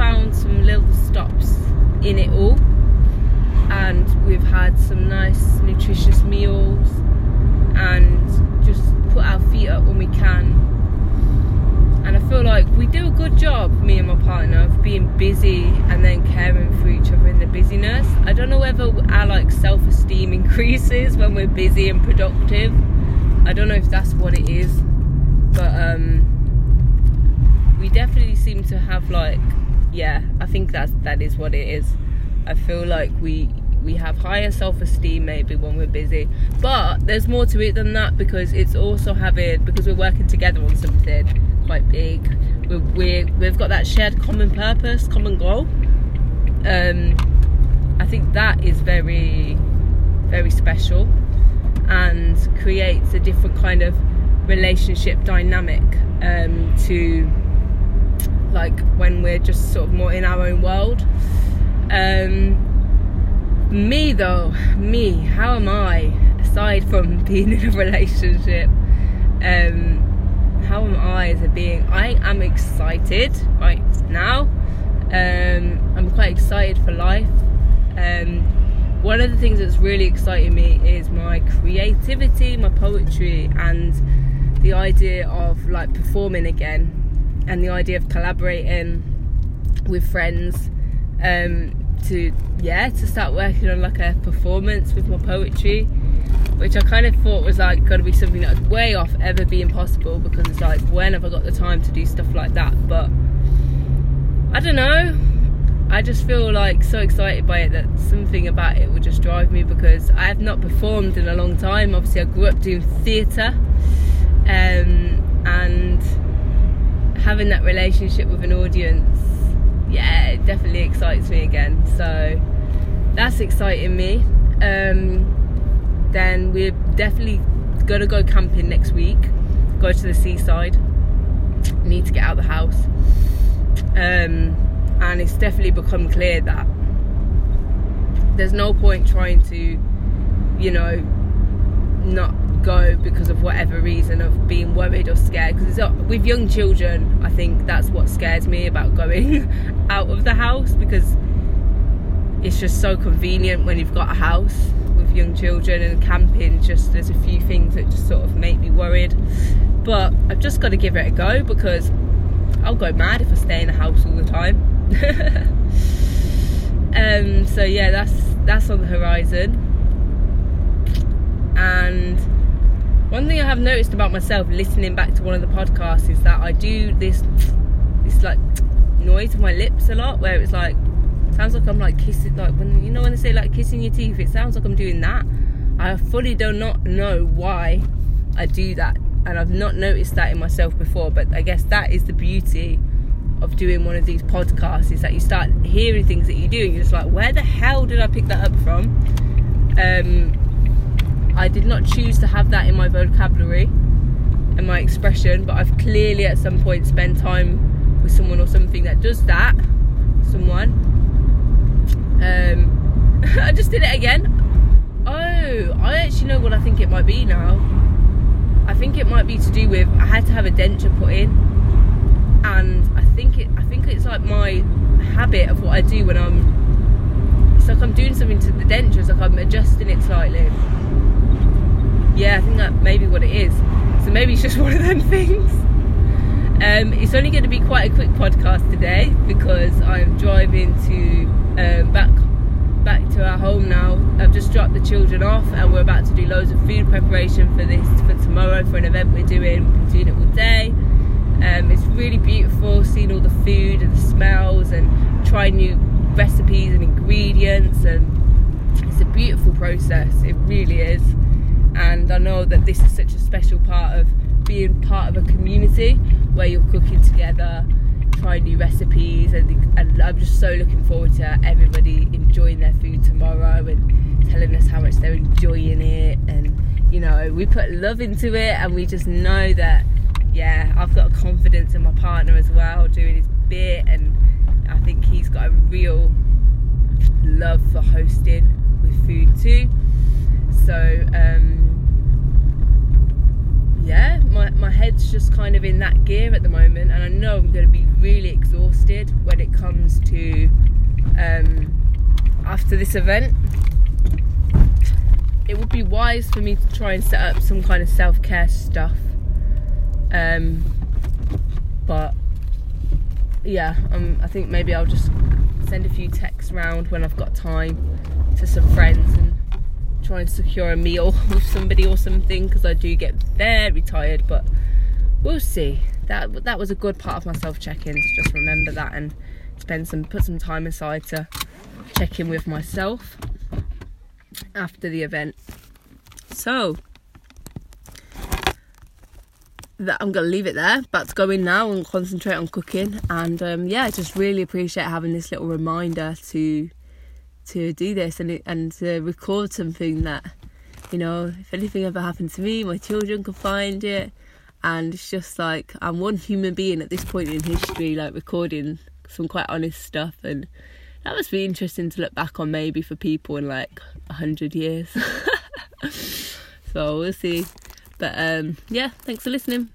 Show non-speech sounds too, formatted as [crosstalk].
found some little stops in it all, and we've had some nice, nutritious meals, and just put our feet up when we can. And I feel like we do a good job, me and my partner, of being busy and then caring for each other in the busyness. I don't know whether our like self-esteem [laughs] increases when we're busy and productive. I don't know if that's what it is, but um, we definitely seem to have like, yeah, I think that that is what it is. I feel like we we have higher self-esteem maybe when we're busy but there's more to it than that because it's also having because we're working together on something quite big we're, we're we've got that shared common purpose common goal um i think that is very very special and creates a different kind of relationship dynamic um to like when we're just sort of more in our own world um me though, me, how am I, aside from [laughs] being in a relationship, um, how am I as a being? I am excited right now. Um, I'm quite excited for life. Um, one of the things that's really exciting me is my creativity, my poetry, and the idea of like performing again, and the idea of collaborating with friends. Um, to yeah to start working on like a performance with my poetry which I kind of thought was like going to be something that was way off ever being possible because it's like when have I got the time to do stuff like that but I don't know I just feel like so excited by it that something about it will just drive me because I have not performed in a long time obviously I grew up doing theatre um, and having that relationship with an audience yeah, it definitely excites me again. So that's exciting me. Um, then we're definitely gonna go camping next week. Go to the seaside. Need to get out of the house. Um, and it's definitely become clear that there's no point trying to, you know, not go because of whatever reason of being worried or scared. Because with young children I think that's what scares me about [laughs] going out of the house because it's just so convenient when you've got a house with young children and camping. Just there's a few things that just sort of make me worried. But I've just got to give it a go because I'll go mad if I stay in the house all the time. [laughs] Um so yeah that's that's on the horizon. And one thing I have noticed about myself listening back to one of the podcasts is that I do this this like noise with my lips a lot where it's like sounds like I'm like kissing like when you know when they say like kissing your teeth it sounds like I'm doing that. I fully do not know why I do that and I've not noticed that in myself before but I guess that is the beauty of doing one of these podcasts is that you start hearing things that you do and you're just like where the hell did I pick that up from? Um, I did not choose to have that in my vocabulary and my expression, but I've clearly at some point spent time with someone or something that does that. Someone. Um, [laughs] I just did it again. Oh, I actually know what I think it might be now. I think it might be to do with I had to have a denture put in, and I think it. I think it's like my habit of what I do when I'm. It's like I'm doing something to the denture. It's like I'm adjusting it slightly yeah, I think that may be what it is. So maybe it's just [laughs] one of them things. Um, it's only going to be quite a quick podcast today because I'm driving to um, back back to our home now. I've just dropped the children off and we're about to do loads of food preparation for this for tomorrow for an event we're doing. We're doing it all day. Um, it's really beautiful seeing all the food and the smells and trying new recipes and ingredients and it's a beautiful process. It really is and I know that this is such a special part of being part of a community where you're cooking together, trying new recipes, and, and I'm just so looking forward to everybody enjoying their food tomorrow and telling us how much they're enjoying it. And you know, we put love into it, and we just know that, yeah, I've got confidence in my partner as well, doing his bit, and I think he's got a real love for hosting with food too. So, um, yeah, my, my head's just kind of in that gear at the moment, and I know I'm going to be really exhausted when it comes to um, after this event. It would be wise for me to try and set up some kind of self care stuff. Um, but yeah, um, I think maybe I'll just send a few texts around when I've got time to some friends and try and secure a meal with somebody or something because I do get very tired. But we'll see. That that was a good part of my self check-in to just remember that and spend some put some time aside to check in with myself after the event. So that I'm gonna leave it there. About to go in now and concentrate on cooking. And um, yeah, I just really appreciate having this little reminder to to do this and and to record something that you know, if anything ever happened to me, my children could find it. And it's just like I'm one human being at this point in history, like recording some quite honest stuff, and that must be interesting to look back on maybe for people in like a hundred years. [laughs] so we'll see. But um, yeah, thanks for listening.